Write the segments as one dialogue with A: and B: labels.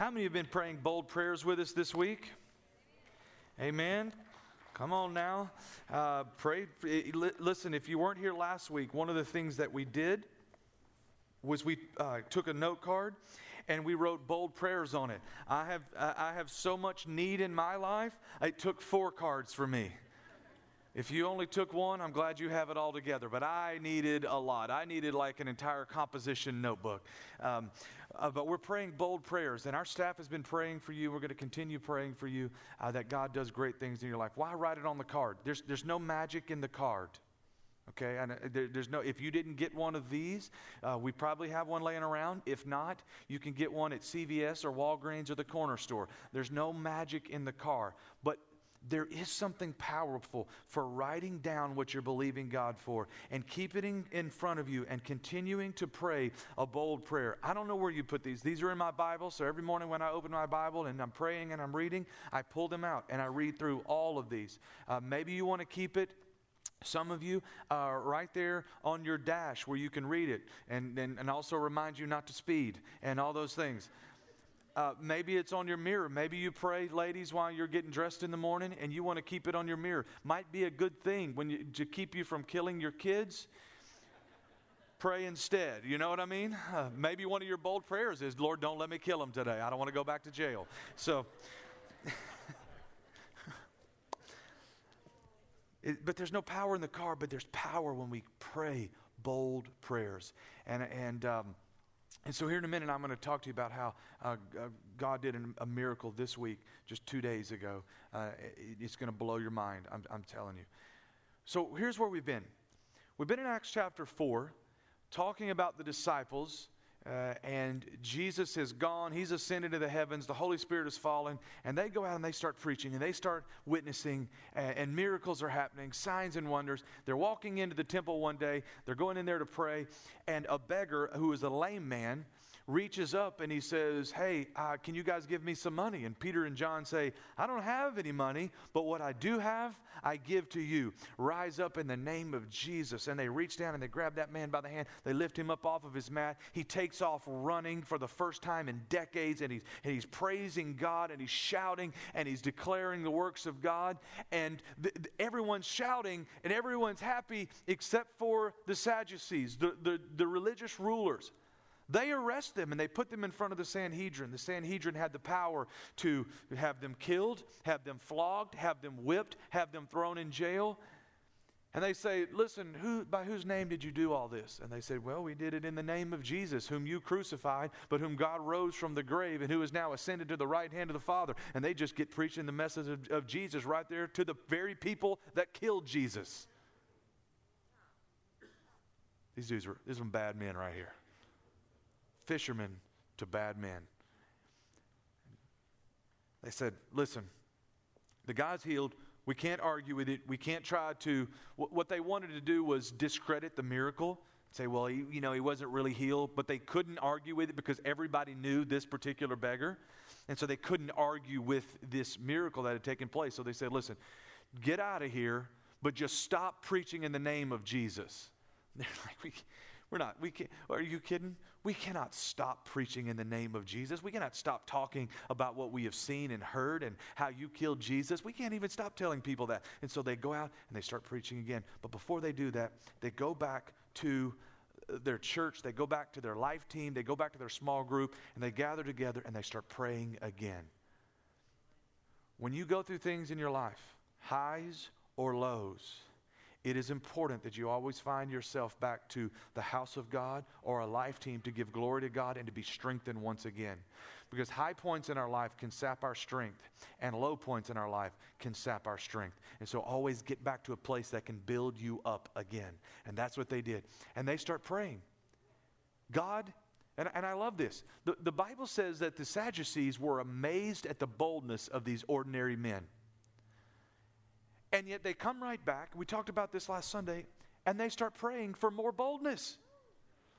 A: How many have been praying bold prayers with us this week? Amen. Come on now. Uh, pray. Listen, if you weren't here last week, one of the things that we did was we uh, took a note card and we wrote bold prayers on it. I have, I have so much need in my life, it took four cards for me. If you only took one, I'm glad you have it all together. But I needed a lot. I needed like an entire composition notebook. Um, uh, but we're praying bold prayers, and our staff has been praying for you. We're going to continue praying for you uh, that God does great things in your life. Why write it on the card? There's, there's no magic in the card. Okay, and uh, there, there's no. If you didn't get one of these, uh, we probably have one laying around. If not, you can get one at CVS or Walgreens or the corner store. There's no magic in the car, but there is something powerful for writing down what you're believing God for and keeping it in front of you and continuing to pray a bold prayer. I don't know where you put these. These are in my Bible, so every morning when I open my Bible and I'm praying and I'm reading, I pull them out and I read through all of these. Uh, maybe you want to keep it some of you are right there on your dash where you can read it and, and, and also remind you not to speed and all those things. Uh, maybe it's on your mirror. Maybe you pray, ladies, while you're getting dressed in the morning, and you want to keep it on your mirror. Might be a good thing when you, to keep you from killing your kids. Pray instead. You know what I mean? Uh, maybe one of your bold prayers is, Lord, don't let me kill him today. I don't want to go back to jail. So, it, but there's no power in the car, but there's power when we pray bold prayers. And, and, um, and so, here in a minute, I'm going to talk to you about how uh, uh God did a miracle this week, just two days ago. Uh, it's going to blow your mind, I'm, I'm telling you. So, here's where we've been we've been in Acts chapter 4, talking about the disciples uh, and Jesus has gone. He's ascended to the heavens. The Holy Spirit has fallen. And they go out and they start preaching and they start witnessing, and, and miracles are happening, signs and wonders. They're walking into the temple one day. They're going in there to pray. And a beggar who is a lame man reaches up and he says, Hey, uh, can you guys give me some money? And Peter and John say, I don't have any money, but what I do have, I give to you. Rise up in the name of Jesus. And they reach down and they grab that man by the hand. They lift him up off of his mat. He takes off running for the first time in decades and he's, and he's praising God and he's shouting and he's declaring the works of God. And th- th- everyone's shouting and everyone's happy except for the Sadducees, the, the, the religious rulers. They arrest them and they put them in front of the Sanhedrin. The Sanhedrin had the power to have them killed, have them flogged, have them whipped, have them thrown in jail. And they say, Listen, who, by whose name did you do all this? And they said, Well, we did it in the name of Jesus, whom you crucified, but whom God rose from the grave and who is now ascended to the right hand of the Father. And they just get preaching the message of, of Jesus right there to the very people that killed Jesus. These dudes are, these some bad men right here fishermen to bad men. They said, Listen, the guy's healed. We can't argue with it. We can't try to. What they wanted to do was discredit the miracle. Say, well, he, you know, he wasn't really healed, but they couldn't argue with it because everybody knew this particular beggar. And so they couldn't argue with this miracle that had taken place. So they said, listen, get out of here, but just stop preaching in the name of Jesus. They're like, we, we're not. We can't, are you kidding? We cannot stop preaching in the name of Jesus. We cannot stop talking about what we have seen and heard and how you killed Jesus. We can't even stop telling people that. And so they go out and they start preaching again. But before they do that, they go back to their church, they go back to their life team, they go back to their small group, and they gather together and they start praying again. When you go through things in your life, highs or lows, it is important that you always find yourself back to the house of God or a life team to give glory to God and to be strengthened once again. Because high points in our life can sap our strength, and low points in our life can sap our strength. And so always get back to a place that can build you up again. And that's what they did. And they start praying God, and, and I love this. The, the Bible says that the Sadducees were amazed at the boldness of these ordinary men. And yet they come right back. We talked about this last Sunday, and they start praying for more boldness.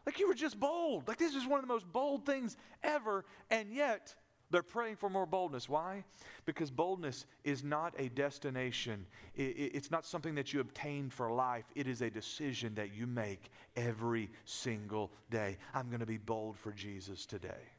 A: Like you were just bold. Like this is one of the most bold things ever, and yet they're praying for more boldness. Why? Because boldness is not a destination, it's not something that you obtain for life. It is a decision that you make every single day. I'm going to be bold for Jesus today.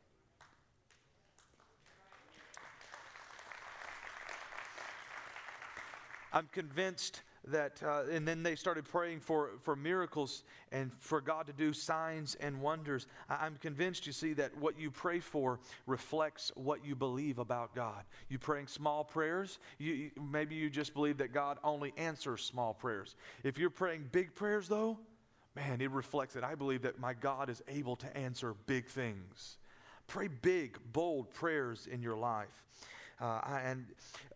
A: I'm convinced that, uh, and then they started praying for, for miracles and for God to do signs and wonders. I, am convinced, you see, that what you pray for reflects what you believe about God. You praying small prayers, you, maybe you just believe that God only answers small prayers. If you're praying big prayers, though, man, it reflects that I believe that my God is able to answer big things. Pray big, bold prayers in your life. Uh, and,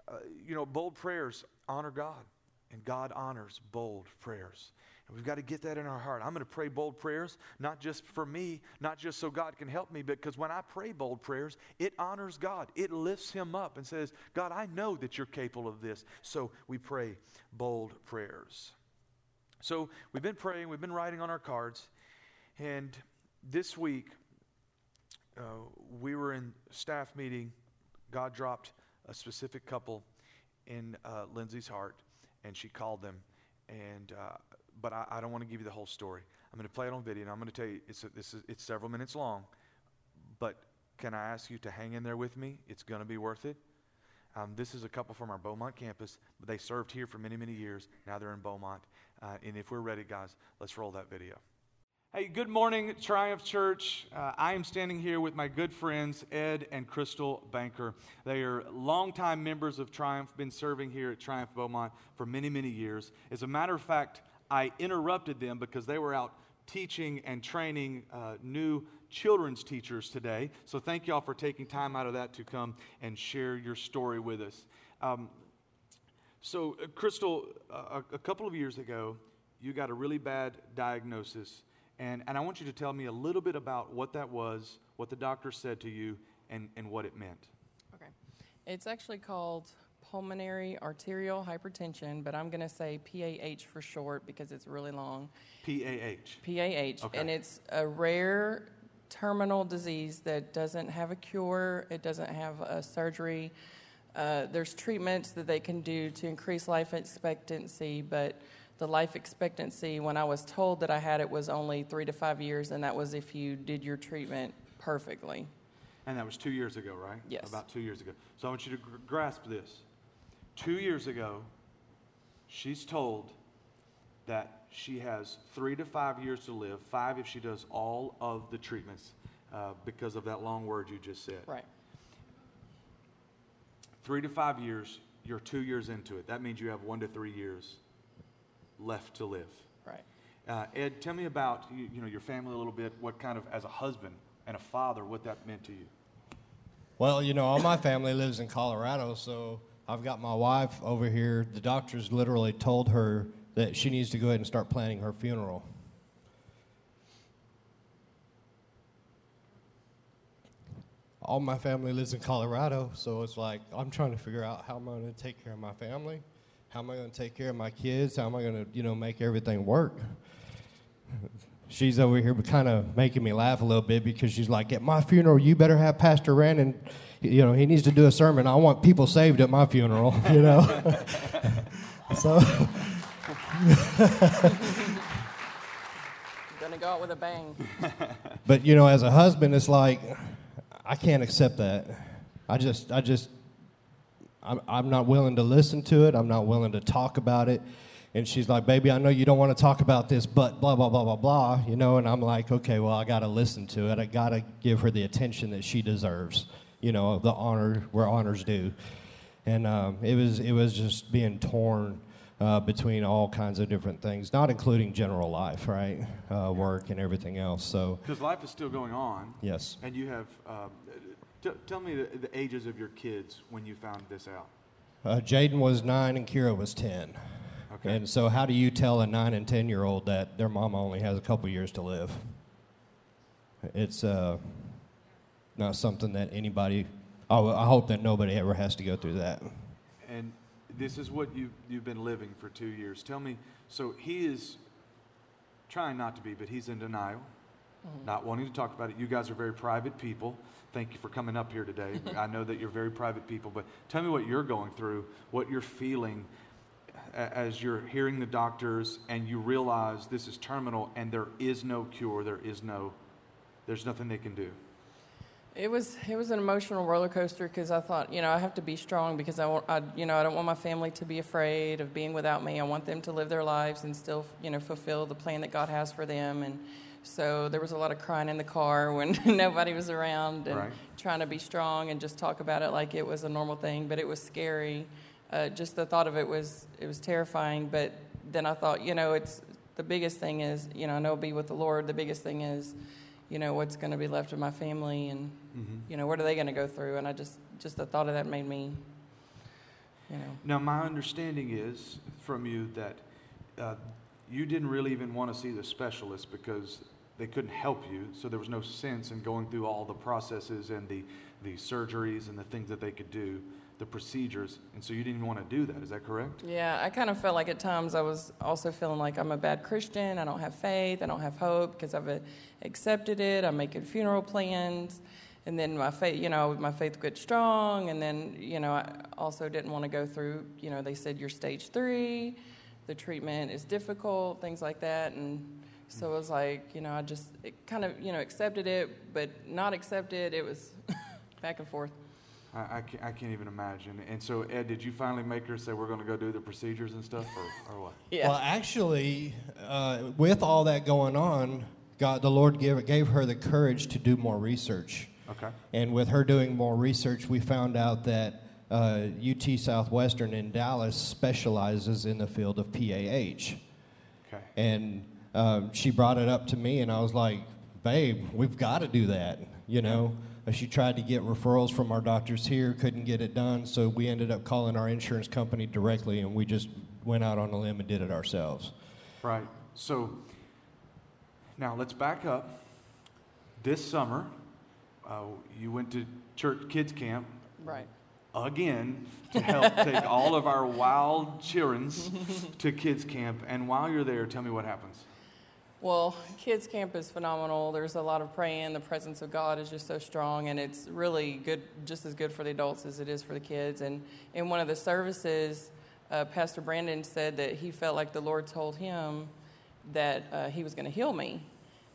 A: uh, you know, bold prayers honor God. And God honors bold prayers. And we've got to get that in our heart. I'm going to pray bold prayers, not just for me, not just so God can help me, but because when I pray bold prayers, it honors God. It lifts Him up and says, God, I know that you're capable of this. So we pray bold prayers. So we've been praying, we've been writing on our cards, and this week uh, we were in staff meeting. God dropped a specific couple in uh, Lindsay's heart and she called them. And uh, but I, I don't want to give you the whole story. I'm going to play it on video, and I'm going to tell you it's a, this is, it's several minutes long. But can I ask you to hang in there with me? It's going to be worth it. Um, this is a couple from our Beaumont campus, they served here for many, many years. Now they're in Beaumont. Uh, and if we're ready, guys, let's roll that video. Hey, good morning, Triumph Church. Uh, I am standing here with my good friends, Ed and Crystal Banker. They are longtime members of Triumph, been serving here at Triumph Beaumont for many, many years. As a matter of fact, I interrupted them because they were out teaching and training uh, new children's teachers today. So thank y'all for taking time out of that to come and share your story with us. Um, so, uh, Crystal, uh, a couple of years ago, you got a really bad diagnosis and, and I want you to tell me a little bit about what that was, what the doctor said to you, and, and what it meant.
B: Okay. It's actually called pulmonary arterial hypertension, but I'm going to say PAH for short because it's really long.
A: PAH.
B: PAH. Okay. And it's a rare terminal disease that doesn't have a cure, it doesn't have a surgery. Uh, there's treatments that they can do to increase life expectancy, but the life expectancy when I was told that I had it was only three to five years, and that was if you did your treatment perfectly.
A: And that was two years ago, right?
B: Yes.
A: About two years ago. So I want you to gr- grasp this. Two years ago, she's told that she has three to five years to live, five if she does all of the treatments uh, because of that long word you just said.
B: Right.
A: Three to five years, you're two years into it. That means you have one to three years left to live.
B: Right.
A: Uh, Ed, tell me about you, you know your family a little bit. What kind of, as a husband and a father, what that meant to you.
C: Well, you know, all my family lives in Colorado, so I've got my wife over here. The doctors literally told her that she needs to go ahead and start planning her funeral. All my family lives in Colorado, so it's like I'm trying to figure out how I'm going to take care of my family how am I going to take care of my kids? How am I going to, you know, make everything work? She's over here but kind of making me laugh a little bit because she's like, at my funeral, you better have Pastor Rand and, you know, he needs to do a sermon. I want people saved at my funeral, you know? so.
B: Gonna go out with a bang.
C: but, you know, as a husband, it's like, I can't accept that. I just, I just, I'm, I'm not willing to listen to it. I'm not willing to talk about it. And she's like, baby, I know you don't want to talk about this, but blah, blah, blah, blah, blah, you know? And I'm like, okay, well, I got to listen to it. I got to give her the attention that she deserves, you know, the honor where honors due. And um, it, was, it was just being torn uh, between all kinds of different things, not including general life, right? Uh, work and everything else. So,
A: because life is still going on.
C: Yes.
A: And you have um, T- tell me the, the, ages of your kids when you found this out.
C: Uh, Jaden was nine and Kira was 10. Okay. And so, how do you tell a nine and 10 year old that their mama only has a couple years to live? It's uh, not something that anybody, I, I hope that nobody ever has to go through that.
A: And this is what you, you've been living for two years. Tell me, so he is trying not to be, but he's in denial, mm-hmm. not wanting to talk about it. You guys are very private people thank you for coming up here today. I know that you're very private people, but tell me what you're going through, what you're feeling as you're hearing the doctors and you realize this is terminal and there is no cure, there is no, there's nothing they can do.
B: It was it was an emotional roller coaster because I thought you know I have to be strong because I want I you know I don't want my family to be afraid of being without me. I want them to live their lives and still you know fulfill the plan that God has for them. And so there was a lot of crying in the car when nobody was around and
A: Right.
B: trying to be strong and just talk about it like it was a normal thing. But it was scary. Uh, just the thought of it was it was terrifying. But then I thought you know it's the biggest thing is you know I know I'll be with the Lord. The biggest thing is you know what's going to be left of my family and you know what are they going to go through and i just just the thought of that made me you know
A: Now, my understanding is from you that uh, you didn't really even want to see the specialist because they couldn't help you, so there was no sense in going through all the processes and the, the surgeries and the things that they could do, the procedures, and so you didn't want to do that. Is that correct?
B: yeah i kind of felt like at times i was also feeling like i'm a bad christian i don't have faith i don't have hope because i've accepted it i'm making funeral plans and then my faith you know my faith got strong and then you know i also didn't want to go through you know they said you're stage three the treatment is difficult things like that and so it was like you know i just it kind of you know accepted it but not accepted it was back and forth
A: I, I, can't, I can't even imagine. And so, Ed, did you finally make her say we're going to go do the procedures and stuff, or, or what?
B: yeah
C: Well, actually, uh, with all that going on, God, the Lord gave, gave her the courage to do more research.
A: Okay.
C: And with her doing more research, we found out that uh, UT Southwestern in Dallas specializes in the field of PAH.
A: Okay.
C: And um, she brought it up to me, and I was like, babe, we've got to do that. You know, Uh, she tried to get referrals from our doctors here, couldn't get it done, so we ended up calling our insurance company directly, and we just went out on a limb and did it ourselves.
A: Right. So now let's back up. This summer, uh, you went to church kids camp
B: right
A: again to help take all of our wild childrens to kids camp. And while you're there, tell me what happens.
B: Well, kids camp is phenomenal. There's a lot of praying. The presence of God is just so strong, and it's really good, just as good for the adults as it is for the kids. And in one of the services, uh, Pastor Brandon said that he felt like the Lord told him that uh, he was going to heal me.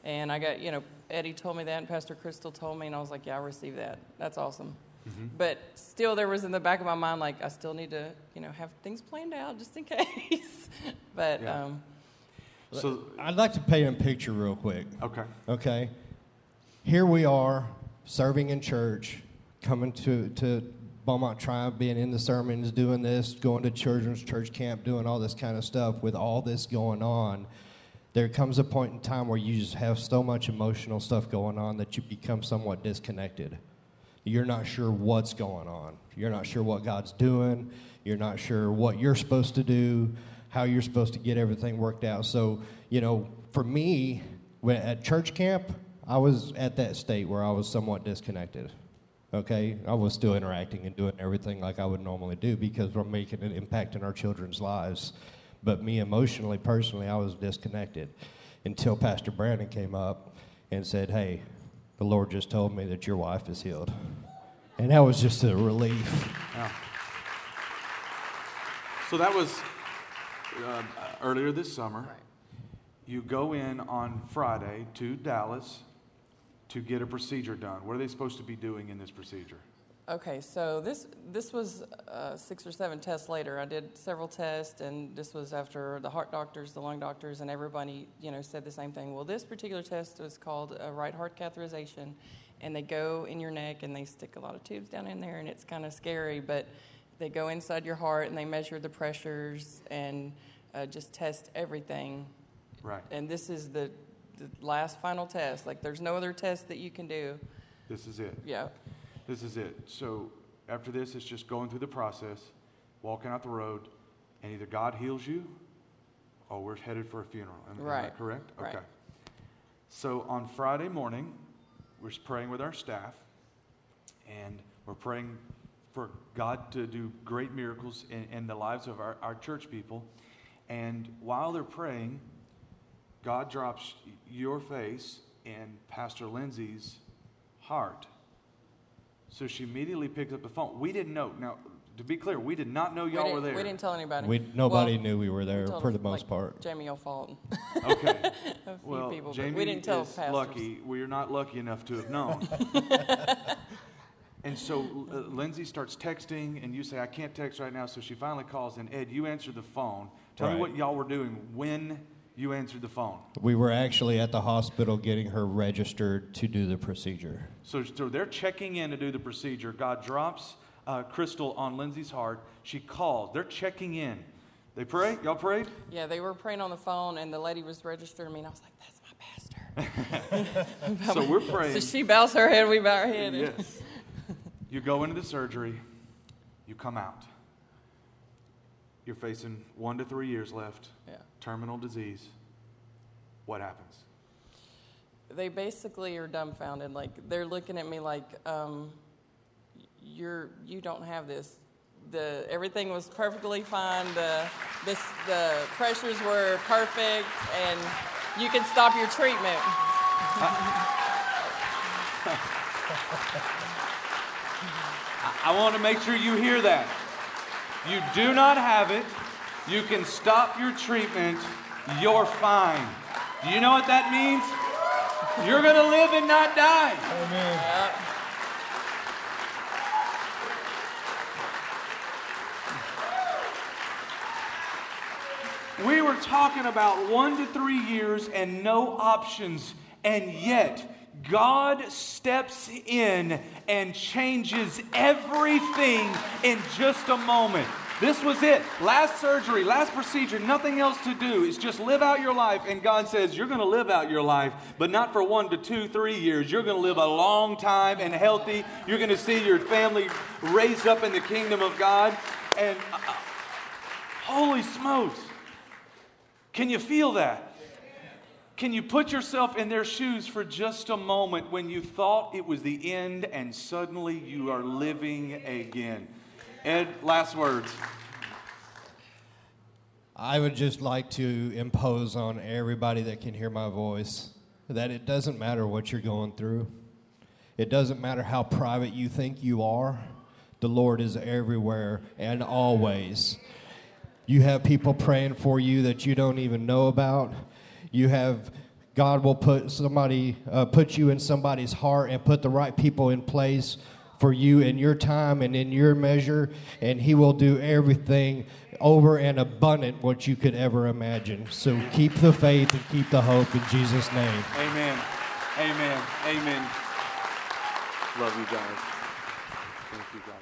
B: And I got, you know, Eddie told me that, and Pastor Crystal told me, and I was like, yeah, I received that. That's awesome. But still, there was in the back of my mind, like, I still need to, you know, have things planned out just in case. but,
A: Yeah.
B: um,
A: So,
C: I'd like to paint a picture real quick.
A: okay.
C: Okay. Here we are serving in church, coming to, to Beaumont Triumph, being in the sermons, doing this, going to children's church camp, doing all this kind of stuff. With all this going on, there comes a point in time where you just have so much emotional stuff going on that you become somewhat disconnected. You're not sure what's going on. You're not sure what God's doing. You're not sure what you're supposed to do, how you're supposed to get everything worked out. So, you know, for me, at church camp, I was at that state where I was somewhat disconnected. Okay, I was still interacting and doing everything like I would normally do because we're making an impact in our children's lives. But me emotionally, personally, I was disconnected until Pastor Brandon came up and said, Hey, the Lord just told me that your wife is healed. And that was just a relief.
A: Yeah. So that was uh, earlier this summer. You go in on Friday to Dallas to get a procedure done. What are they supposed to be doing in this procedure?
B: Okay, so this this was uh, six or seven tests later. I did several tests, and this was after the heart doctors, the lung doctors, and everybody, you know, said the same thing. Well, this particular test was called a right heart catheterization, and they go in your neck and they stick a lot of tubes down in there, and it's kind of scary, but they go inside your heart and they measure the pressures and uh, just test everything.
A: Right.
B: And this is the, the last final test. Like, there's no other test that you can do.
A: This is it.
B: Yeah.
A: This is it. So after this, it's just going through the process, walking out the road, and either God heals you or we're headed for a funeral. Am, am I
B: Right.
A: correct?
B: Right.
A: Okay. So on Friday morning, we're praying with our staff, and we're praying for God to do great miracles in, in the lives of our, our church people. And while they're praying, God drops your face in Pastor Lindsay's heart. So she immediately picked up the phone. We didn't know. Now, to be clear, we did not know y'all
B: we
A: were there.
B: We didn't tell anybody.
C: We, nobody
B: Well,
C: knew we were there
B: told,
C: for the most
B: like,
C: part.
B: Jamie O'Falton.
A: Okay.
B: a few
A: Well,
B: people,
A: Jamie
B: we didn't tell
A: is
B: pastors.
A: lucky. We're not lucky enough to have known. and so uh, Lindsay starts texting, and you say, I can't text right now. So she finally calls, and Ed, you answer the phone. Tell me what y'all were doing when you answered the phone.
C: We were actually at the hospital getting her registered to do the procedure.
A: So, so they're checking in to do the procedure. God drops uh, Crystal on Lindsay's heart. She calls. They're checking in. They pray? Y'all prayed?
B: Yeah, they were praying on the phone, and the lady was registering me, and I was like, "That's my pastor."
A: So we're praying.
B: so she bows her head, we bow our head. and-
A: Yes. You go into the surgery, you come out. You're facing one to three years left,
B: Yeah.
A: terminal disease. What happens?
B: They basically are dumbfounded. Like they're looking at me like, um, "You're you don't have this." The everything was perfectly fine. The this the pressures were perfect, and you can stop your treatment.
A: I want to make sure you hear that. You do not have it. You can stop your treatment. You're fine. Do you know what that means? You're going to live and not die.
B: Yep.
A: We were talking about one to three years and no options, and yet God steps in and changes everything in just a moment. This was it. Last surgery, last procedure, nothing else to do. It's just live out your life. And God says, You're going to live out your life, but not for one to two, three years. You're going to live a long time and healthy. You're going to see your family raised up in the kingdom of God. And uh, holy smokes. Can you feel that? Can you put yourself in their shoes for just a moment when you thought it was the end and suddenly you are living again? Ed, last words.
C: I would just like to impose on everybody that can hear my voice that it doesn't matter what you're going through. It doesn't matter how private you think you are. The Lord is everywhere and always. You have people praying for you that you don't even know about. You have God will put somebody uh, put you in somebody's heart and put the right people in place for you in your time and in your measure, and He will do everything over and abundant what you could ever imagine. So keep the faith and keep the hope in Jesus' name.
A: Amen. Amen. Amen. Love you guys. Thank you guys.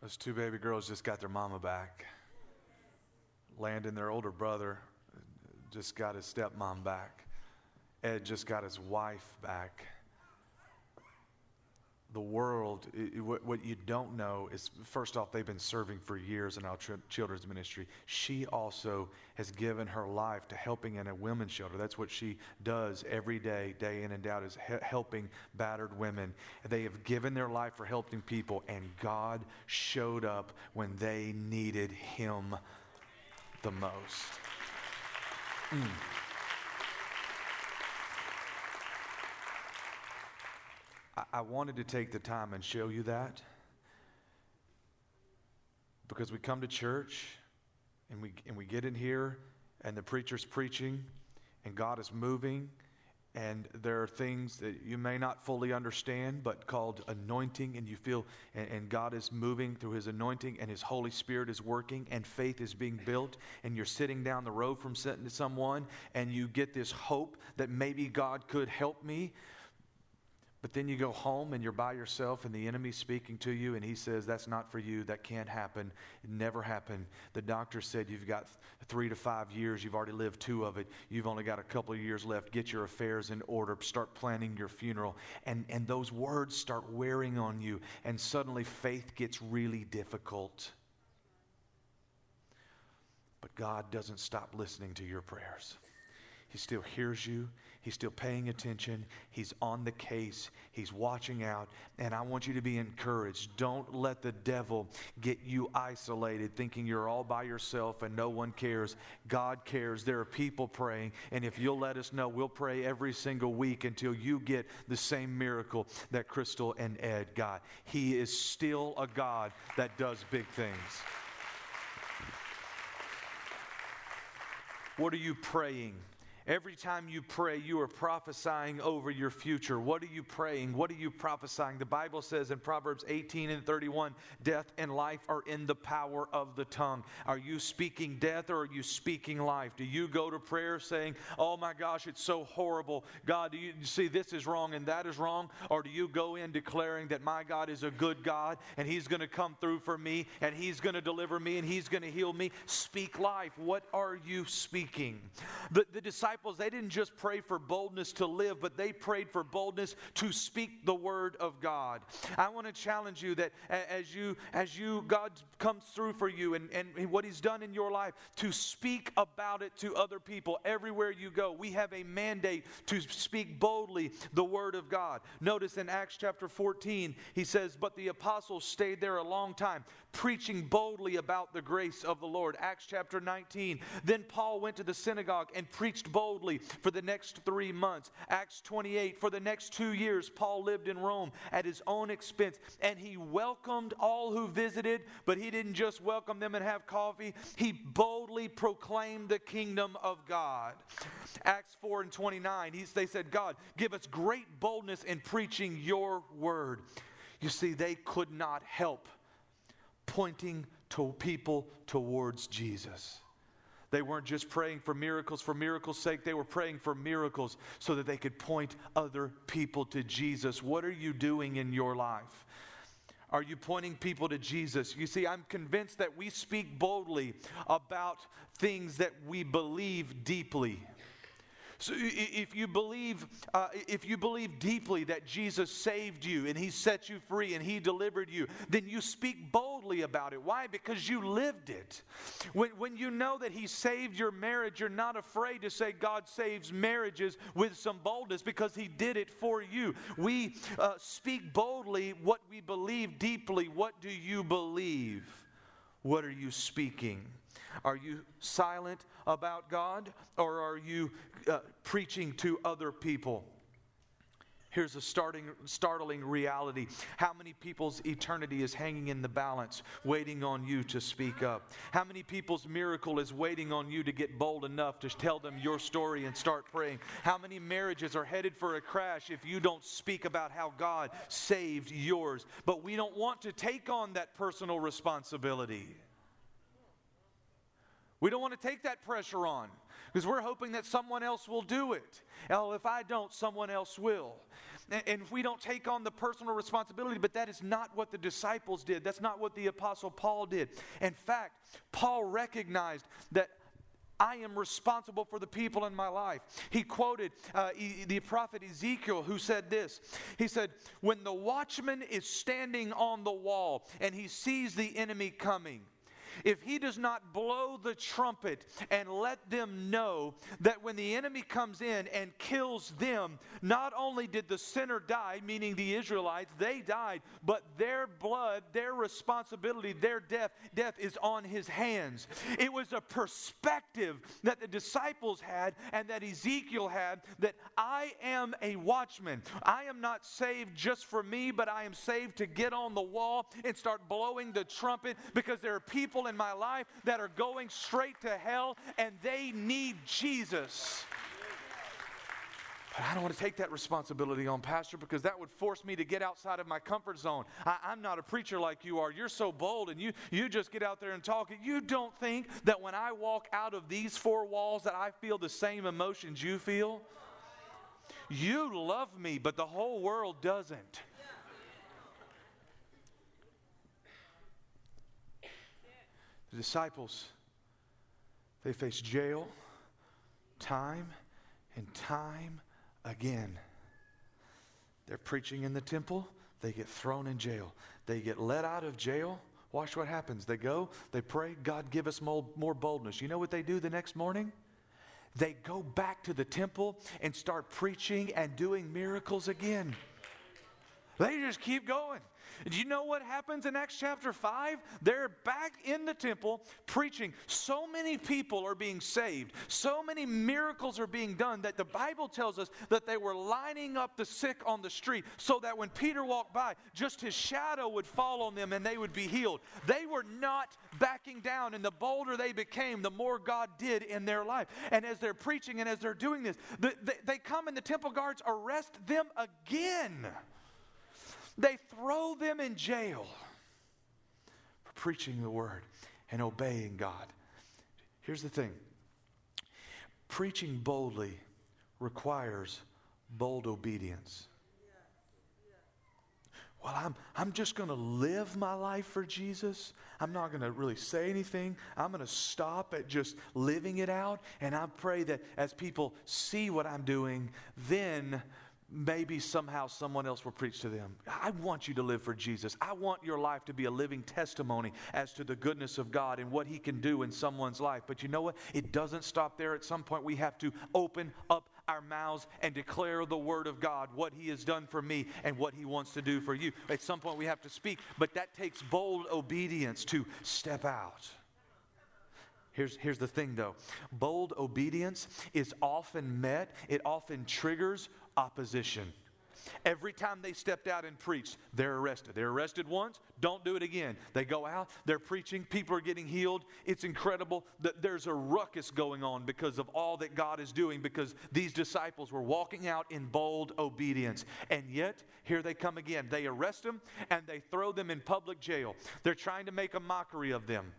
A: Those two baby girls just got their mama back. Landon, their older brother, just got his stepmom back. Ed just got his wife back. The world, i- i- what what you don't know is first off, they've been serving for years in our ch- children's ministry. She also has given her life to helping in a women's shelter. That's what she does every day, day in and out, is he- helping battered women. They have given their life for helping people, and God showed up when they needed Him the most. Mm. I, I wanted to take the time and show you that because we come to church and we, and we get in here and the preacher's preaching and God is moving and there are things that you may not fully understand but called anointing and you feel and, and god is moving through his anointing and his holy spirit is working and faith is being built and you're sitting down the road from sitting to someone and you get this hope that maybe god could help me but then you go home and you're by yourself, and the enemy's speaking to you, and he says, That's not for you. That can't happen. It never happened. The doctor said, You've got three to five years. You've already lived two of it. You've only got a couple of years left. Get your affairs in order. Start planning your funeral. And, and those words start wearing on you, and suddenly faith gets really difficult. But God doesn't stop listening to your prayers. He still hears you. He's still paying attention. He's on the case. He's watching out. And I want you to be encouraged. Don't let the devil get you isolated, thinking you're all by yourself and no one cares. God cares. There are people praying. And if you'll let us know, we'll pray every single week until you get the same miracle that Crystal and Ed got. He is still a God that does big things. What are you praying? Every time you pray, you are prophesying over your future. What are you praying? What are you prophesying? The Bible says in Proverbs 18 and 31 death and life are in the power of the tongue. Are you speaking death or are you speaking life? Do you go to prayer saying, Oh my gosh, it's so horrible? God, do you see this is wrong and that is wrong? Or do you go in declaring that my God is a good God and He's going to come through for me and He's going to deliver me and He's going to heal me? Speak life. What are you speaking? The, the disciples disciples, they didn't just pray for boldness to live, but they prayed for boldness to speak the word of God. I want to challenge you that as you, as you, God comes through for you and, and what He's done in your life, to speak about it to other people everywhere you go. We have a mandate to speak boldly the word of God. Notice in Acts chapter 14, he says, But the apostles stayed there a long time, preaching boldly about the grace of the Lord. Acts chapter 19. Then Paul went to the synagogue and preached boldly for the next three months. Acts 28, for the next two years, Paul lived in Rome at his own expense, and he welcomed all who visited, but he didn't just welcome them and have coffee, he boldly proclaimed the kingdom of God. Acts 4 and 29, he, they said, God, give us great boldness in preaching your word. You see, they could not help pointing to people towards Jesus. They weren't just praying for miracles for miracles' sake, they were praying for miracles so that they could point other people to Jesus. What are you doing in your life? Are you pointing people to Jesus? You see, I'm convinced that we speak boldly about things that we believe deeply. So if you believe, uh, if you believe deeply that Jesus saved you and He set you free and He delivered you, then you speak boldly about it. Why? Because you lived it. When, when you know that He saved your marriage, you're not afraid to say God saves marriages with some boldness because He did it for you. We uh, speak boldly what we believe deeply. What do you believe? What are you speaking? Are you silent about God or are you uh, preaching to other people? Here's a starting, startling reality. How many people's eternity is hanging in the balance, waiting on you to speak up? How many people's miracle is waiting on you to get bold enough to tell them your story and start praying? How many marriages are headed for a crash if you don't speak about how God saved yours? But we don't want to take on that personal responsibility. We don't want to take that pressure on because we're hoping that someone else will do it. Well, if I don't, someone else will. And if we don't take on the personal responsibility, but that is not what the disciples did. That's not what the Apostle Paul did. In fact, Paul recognized that I am responsible for the people in my life. He quoted uh, the prophet Ezekiel, who said this He said, When the watchman is standing on the wall and he sees the enemy coming, if he does not blow the trumpet and let them know that when the enemy comes in and kills them, not only did the sinner die, meaning the Israelites, they died, but their blood, their responsibility, their death, death is on his hands. It was a perspective that the disciples had and that Ezekiel had that I am a watchman. I am not saved just for me, but I am saved to get on the wall and start blowing the trumpet because there are people people in my life that are going straight to hell and they need Jesus. But I don't want to take that responsibility on, Pastor, because that would force me to get outside of my comfort zone. I, am not a preacher like you are. You're so bold and you, you just get out there and talk. You don't think that when I walk out of these four walls that I feel the same emotions you feel? You love me, but the whole world doesn't. The disciples, they face jail time and time again. They're preaching in the temple, they get thrown in jail. They get let out of jail. Watch what happens. They go, they pray, God, give us more, more boldness. You know what they do the next morning? they go back to the temple and start preaching and doing miracles again. They just keep going. Do you know what happens in Acts chapter 5? They're back in the temple preaching. So many people are being saved. So many miracles are being done that the Bible tells us that they were lining up the sick on the street so that when Peter walked by, just his shadow would fall on them and they would be healed. They were not backing down, and the bolder they became, the more God did in their life. And as they're preaching and as they're doing this, they come and the temple guards arrest them again. They throw them in jail for preaching the word and obeying God. Here's the thing preaching boldly requires bold obedience. Well, I'm, I'm just going to live my life for Jesus. I'm not going to really say anything. I'm going to stop at just living it out. And I pray that as people see what I'm doing, then maybe somehow someone else will preach to them. I want you to live for Jesus. I want your life to be a living testimony as to the goodness of God and what He can do in someone's life. But you know what? It doesn't stop there. At some point, we have to open up our mouths and declare the Word of God, what He has done for me and what He wants to do for you. At some point, we have to speak, but that takes bold obedience to step out. Here's, here's the thing though bold obedience is often met, it often triggers opposition. Every time they stepped out and preached, they're arrested. They're arrested once, don't do it again. They go out, they're preaching, people are getting healed. It's incredible that there's a ruckus going on because of all that God is doing, because these disciples were walking out in bold obedience. And yet, here they come again. They arrest them and they throw them in public jail. They're trying to make a mockery of them.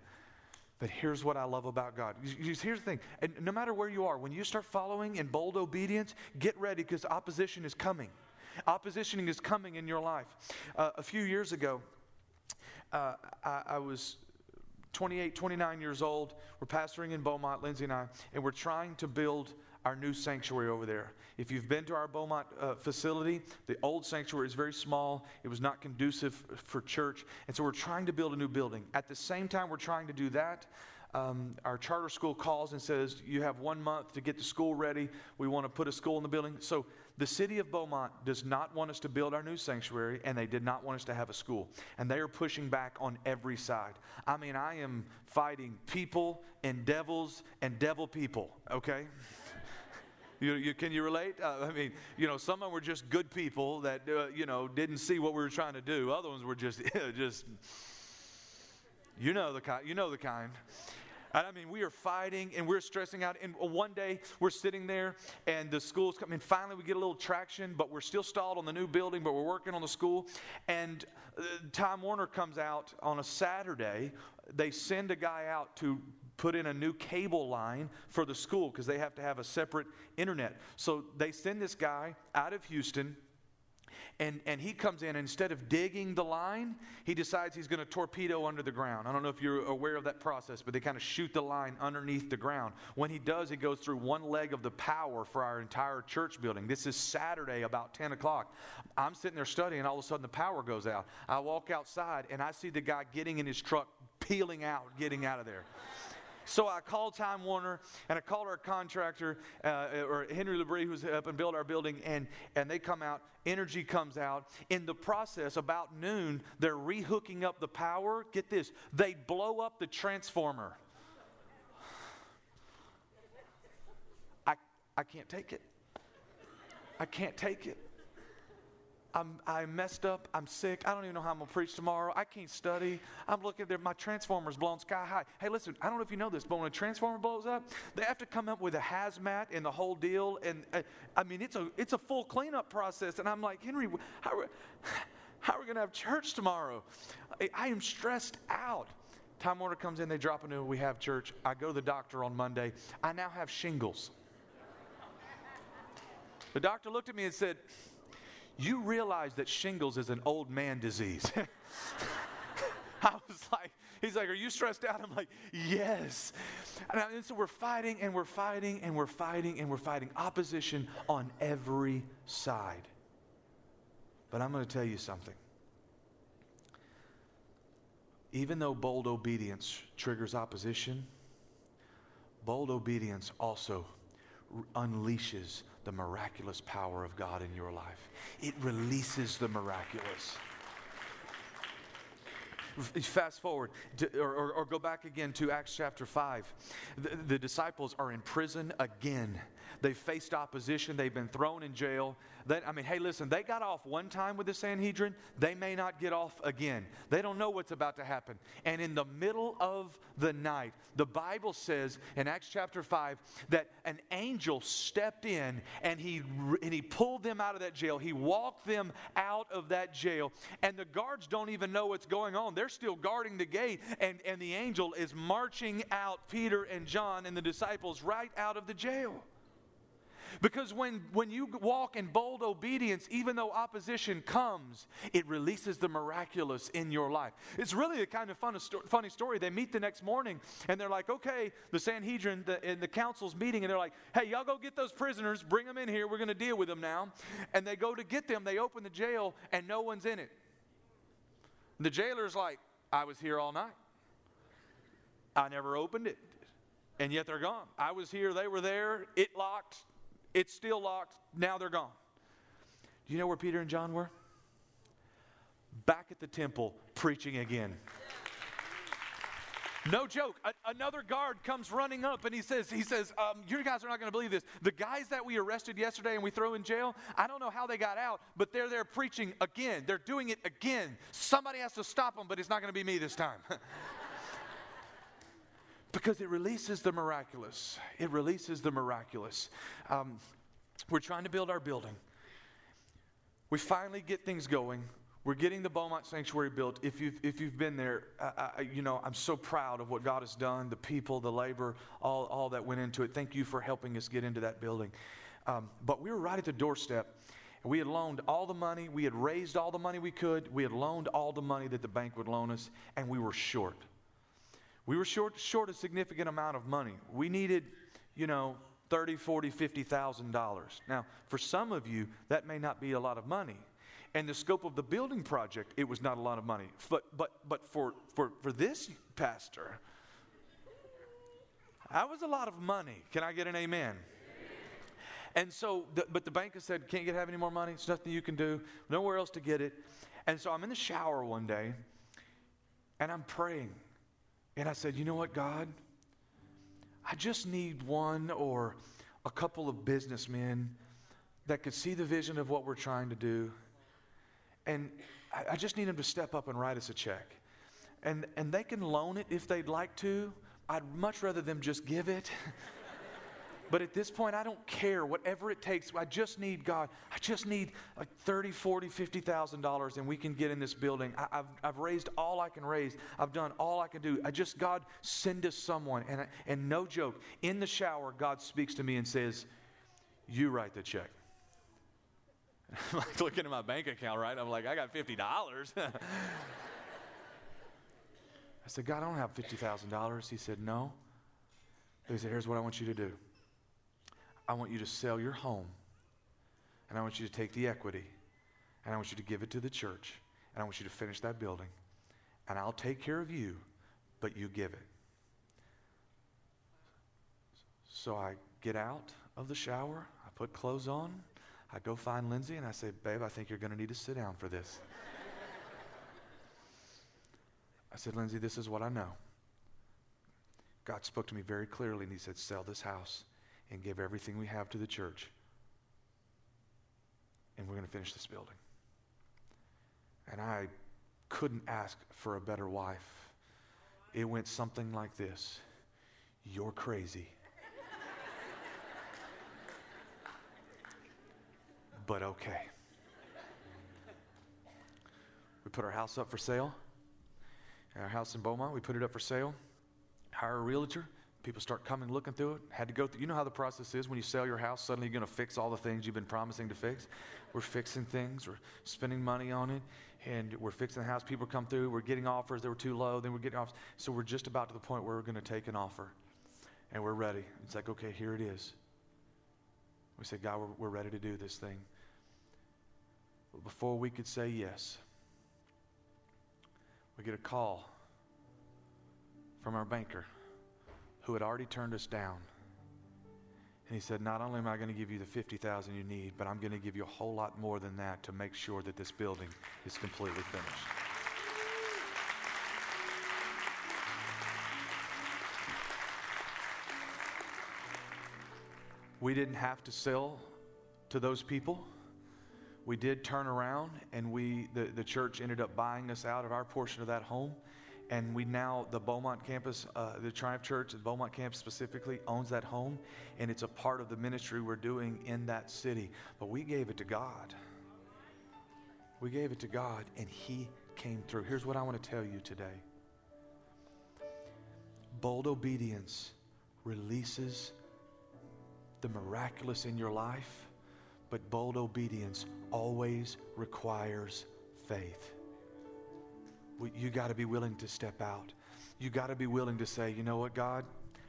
A: But here's what I love about God. Here's the thing, and no matter where you are, when you start following in bold obedience, get ready because opposition is coming. Opposition is coming in your life. Uh, a few years ago, uh, I, I was 28, 29 years old. We're pastoring in Beaumont, Lindsay and I, and we're trying to build our new sanctuary over there. If you've been to our Beaumont uh, facility, the old sanctuary is very small. It was not conducive for church. And so we're trying to build a new building. At the same time, we're trying to do that. Um, our charter school calls and says, You have one month to get the school ready. We want to put a school in the building. So the city of Beaumont does not want us to build our new sanctuary, and they did not want us to have a school. And they are pushing back on every side. I mean, I am fighting people and devils and devil people, okay? You, you, can you relate? Uh, I mean, you know, some of them were just good people that, uh, you know, didn't see what we were trying to do. Other ones were just, just, you know the kind. You know the kind. And I mean, we are fighting and we're stressing out. And one day we're sitting there and the school's coming. Finally, we get a little traction, but we're still stalled on the new building, but we're working on the school. And uh, Time Warner comes out on a Saturday. They send a guy out to put in a new cable line for the school because they have to have a separate internet. So they send this guy out of Houston. And, and he comes in, instead of digging the line, he decides he's going to torpedo under the ground. I don't know if you're aware of that process, but they kind of shoot the line underneath the ground. When he does, he goes through one leg of the power for our entire church building. This is Saturday, about 10 o'clock. I'm sitting there studying, all of a sudden the power goes out. I walk outside, and I see the guy getting in his truck, peeling out, getting out of there. So I called Time Warner and I called our contractor, uh, or Henry Labrie, who's up and built our building, and, and they come out. Entergy comes out. In the process, about noon, they're rehooking up the power. Get this, they blow up the transformer. I, I can't take it. I can't take it. I'm, I messed up. I'm sick. I don't even know how I'm going to preach tomorrow. I can't study. I'm looking there. My transformer's blown sky high. Hey, listen, I don't know if you know this, but when a transformer blows up, they have to come up with a hazmat and the whole deal. And uh, I mean, it's a, it's a full cleanup process. And I'm like, Henry, how, how are we going to have church tomorrow? I, I am stressed out. Time Warner comes in, they drop a new, we have church. I go to the doctor on Monday. I now have shingles. The doctor looked at me and said, you realize that shingles is an old man disease. I was like, he's like, Are you stressed out? I'm like, Yes. And, I, and, so we're fighting and we're fighting and we're fighting and we're fighting opposition on every side. But I'm going to tell you something. Even though bold obedience triggers opposition, bold obedience also unleashes the miraculous power of God in your life. It releases the miraculous. Fast forward to, or, or, go back again to Acts chapter 5. The, the disciples are in prison again. They've faced opposition. They've been thrown in jail. They, I mean, hey, listen, they got off one time with the Sanhedrin. They may not get off again. They don't know what's about to happen. And in the middle of the night, the Bible says in Acts chapter 5 that an angel stepped in and he, and he pulled them out of that jail. He walked them out of that jail. And the guards don't even know what's going on. They're still guarding the gate. And, and the angel is marching out Peter and John and the disciples right out of the jail. Because when, when you walk in bold obedience, even though opposition comes, it releases the miraculous in your life. It's really a kind of fun, funny story. They meet the next morning and they're like, okay, the Sanhedrin the, and the council's meeting, and they're like, hey, y'all go get those prisoners, bring them in here, we're going to deal with them now. And they go to get them, they open the jail, and no one's in it. The jailer's like, I was here all night. I never opened it. And yet they're gone. I was here, they were there, it locked, it's still locked. Now they're gone. Do you know where Peter and John were? Back at the temple preaching again. No joke. A- another guard comes running up and he says, he says, um, you guys are not going to believe this. The guys that we arrested yesterday and we threw in jail, I don't know how they got out, but they're there preaching again. They're doing it again. Somebody has to stop them, but it's not going to be me this time. because it releases the miraculous. It releases the miraculous. Um, we're trying to build our building. We finally get things going. We're getting the Beaumont Sanctuary built. If you've, if you've been there, I, you know, I'm so proud of what God has done, the people, the labor, all, all that went into it. Thank you for helping us get into that building. Um, but we were right at the doorstep. We had loaned all the money. We had raised all the money we could. We had loaned all the money that the bank would loan us, and we were short. We were short, short a significant amount of money. We needed, you know, 30, 40, 50,000 dollars. Now, for some of you, that may not be a lot of money. And the scope of the building project, it was not a lot of money. But but but for for for this pastor, that was a lot of money. Can I get an amen? And so, the, but the banker said, can't get have any more money. It's nothing you can do. Nowhere else to get it. And so I'm in the shower one day, and I'm praying. And I said, You know what, God? I just need one or a couple of businessmen that could see the vision of what we're trying to do. And I, just need them to step up and write us a check. And, and they can loan it if they'd like to. I'd much rather them just give it. But at this point, I don't care, whatever it takes. I just need God. I just need like 30, 40, 50,000 dollars and we can get in this building. I, have I've raised all I can raise. I've done all I can do. I just, God, send us someone. And, and no joke, in the shower, God speaks to me and says, You write the check. I'm like looking at my bank account, right? I'm like, I got $50. I said, God, I don't have $50,000. He said, No. He said, Here's what I want you to do. I want you to sell your home, and I want you to take the equity, and I want you to give it to the church, and I want you to finish that building, and I'll take care of you, but you give it. So I get out of the shower, I put clothes on, I go find Lindsay, and I say, Babe, I think you're going to need to sit down for this. I said, Lindsay, this is what I know. God spoke to me very clearly, and He said, Sell this house and give everything we have to the church. And we're going to finish this building. And I couldn't ask for a better wife. It went something like this You're crazy. but okay. We put our house up for sale. Our house in Beaumont, we put it up for sale. Hire a realtor. People start coming looking through it. Had to go through, you know how the process is when you sell your house, suddenly you're going to fix all the things you've been promising to fix. We're fixing things, we're spending money on it, and we're fixing the house. People come through, we're getting offers that were too low, then we're getting offers. So we're just about to the point where we're going to take an offer, and we're ready. It's like, okay, here it is. We say, God, we're, we're ready to do this thing. But before we could say yes, we get a call from our banker who had already turned us down. And he said, Not only am I going to give you the 50,000 you need, but I'm going to give you a whole lot more than that to make sure that this building is completely finished. We didn't have to sell to those people. We did turn around and we the, the church ended up buying us out of our portion of that home. And we now, the Beaumont campus, uh, the Triumph Church, the Beaumont campus specifically, owns that home. And it's a part of the ministry we're doing in that city. But we gave it to God. We gave it to God, and He came through. Here's what I want to tell you today bold obedience releases the miraculous in your life, but bold obedience always requires faith. You got to be willing to step out. You got to be willing to say, you know what, God?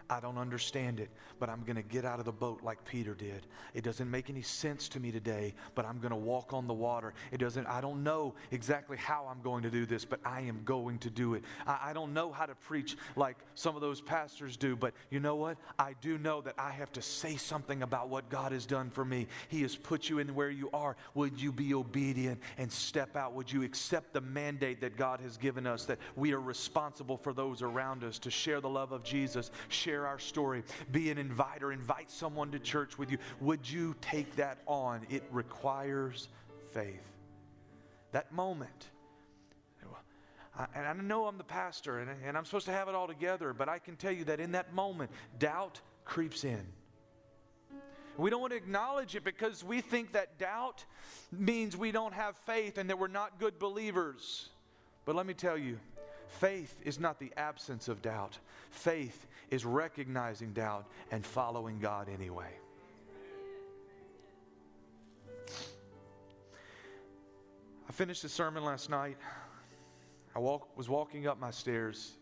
A: I don't understand it, but I'm going to get out of the boat like Peter did. It doesn't make any sense to me today, but I'm going to walk on the water. It doesn't, I don't know exactly how I'm going to do this, but I am going to do it. I, I don't know how to preach like some of those pastors do, but you know what? I do know that I have to say something about what God has done for me. He has put you in where you are. Would you be obedient and step out? Would you accept the mandate that God has given us that we are responsible for those around us to share the love of Jesus, share share our story, be an inviter, invite someone to church with you. Would you take that on? It requires faith. That moment, and I know I'm the pastor and, and I'm supposed to have it all together, but I can tell you that in that moment, doubt creeps in. We don't want to acknowledge it because we think that doubt means we don't have faith and that we're not good believers. But let me tell you, faith is not the absence of doubt. Faith is recognizing doubt and following God anyway. I finished the sermon last night. I walk, was walking up my stairs.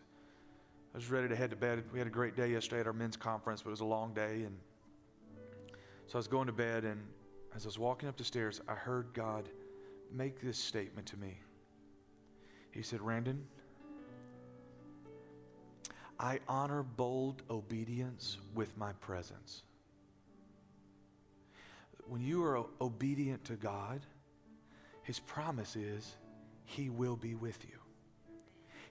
A: I was ready to head to bed. We had a great day yesterday at our men's conference, but it was a long day. And so I was going to bed, and as I was walking up the stairs, I heard God make this statement to me. He said, Randon, I honor bold obedience with my presence. When you are obedient to God, His promise is He will be with you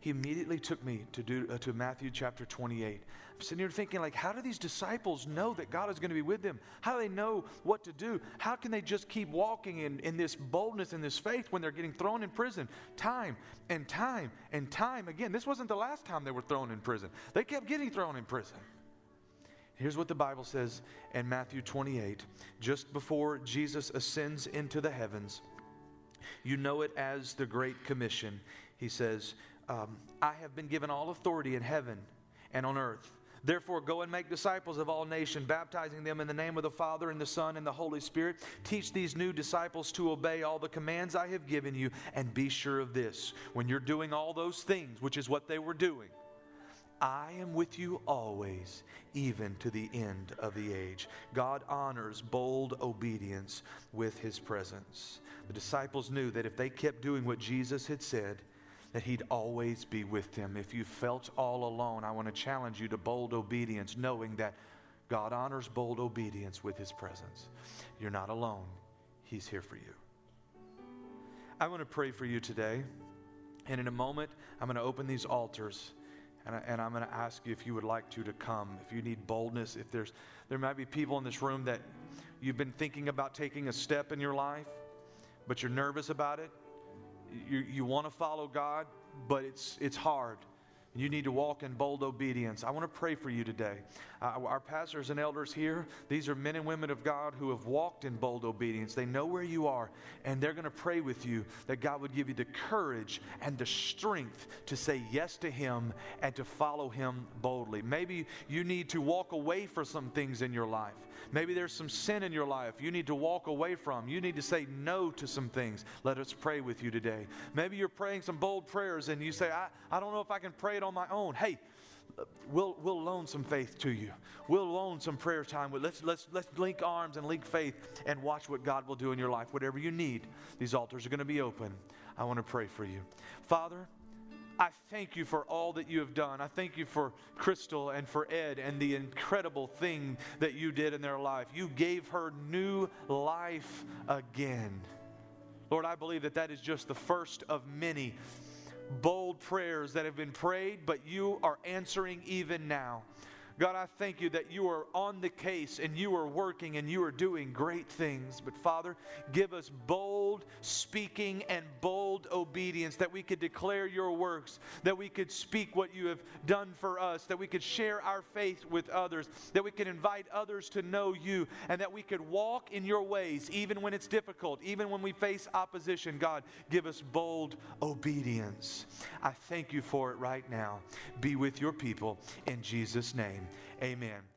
A: he immediately took me to, do, uh, to Matthew chapter 28. I'm sitting here thinking, like, how do these disciples know that God is going to be with them? How do they know what to do? How can they just keep walking in, in this boldness and this faith when they're getting thrown in prison time and time and time again? This wasn't the last time they were thrown in prison, they kept getting thrown in prison. Here's what the Bible says in Matthew 28, just before Jesus ascends into the heavens. You know it as the Great Commission. He says, um, I have been given all authority in heaven and on earth. Therefore, go and make disciples of all nations, baptizing them in the name of the Father, and the Son, and the Holy Spirit. Teach these new disciples to obey all the commands I have given you, and be sure of this when you're doing all those things, which is what they were doing, I am with you always, even to the end of the age. God honors bold obedience with his presence. The disciples knew that if they kept doing what Jesus had said, that He'd always be with them. If you felt all alone, I want to challenge you to bold obedience, knowing that God honors bold obedience with His presence. You're not alone, He's here for you. I want to pray for you today. And in a moment, I'm going to open these altars. And, I, am going to ask you if you would like to to come. If you need boldness, if there's there might be people in this room that you've been thinking about taking a step in your life, but you're nervous about it you, you want to follow God, but it's, it's hard. You need to walk in bold obedience. I want to pray for you today. Uh, our pastors and elders here, these are men and women of God who have walked in bold obedience. They know where you are, and they're going to pray with you that God would give you the courage and the strength to say yes to Him and to follow Him boldly. Maybe you need to walk away from some things in your life. Maybe there's some sin in your life you need to walk away from. You need to say no to some things. Let us pray with you today. Maybe you're praying some bold prayers and you say, I, I don't know if I can pray it on my own. Hey, we'll, we'll loan some faith to you. We'll loan some prayer time. Let's, let's, let's link arms and link faith and watch what God will do in your life. Whatever you need, these altars are going to be open. I want to pray for you. Father, I thank you for all that you have done. I thank you for Crystal and for Ed and the incredible thing that you did in their life. You gave her new life again. Lord, I believe that that is just the first of many bold prayers that have been prayed, but you are answering even now. God, I thank you that you are on the case and you are working and you are doing great things. But Father, give us bold speaking and bold obedience that we could declare your works, that we could speak what you have done for us, that we could share our faith with others, that we could invite others to know you, and that we could walk in your ways even when it's difficult, even when we face opposition. God, give us bold obedience. I thank you for it right now. Be with your people in Jesus' name. Amen.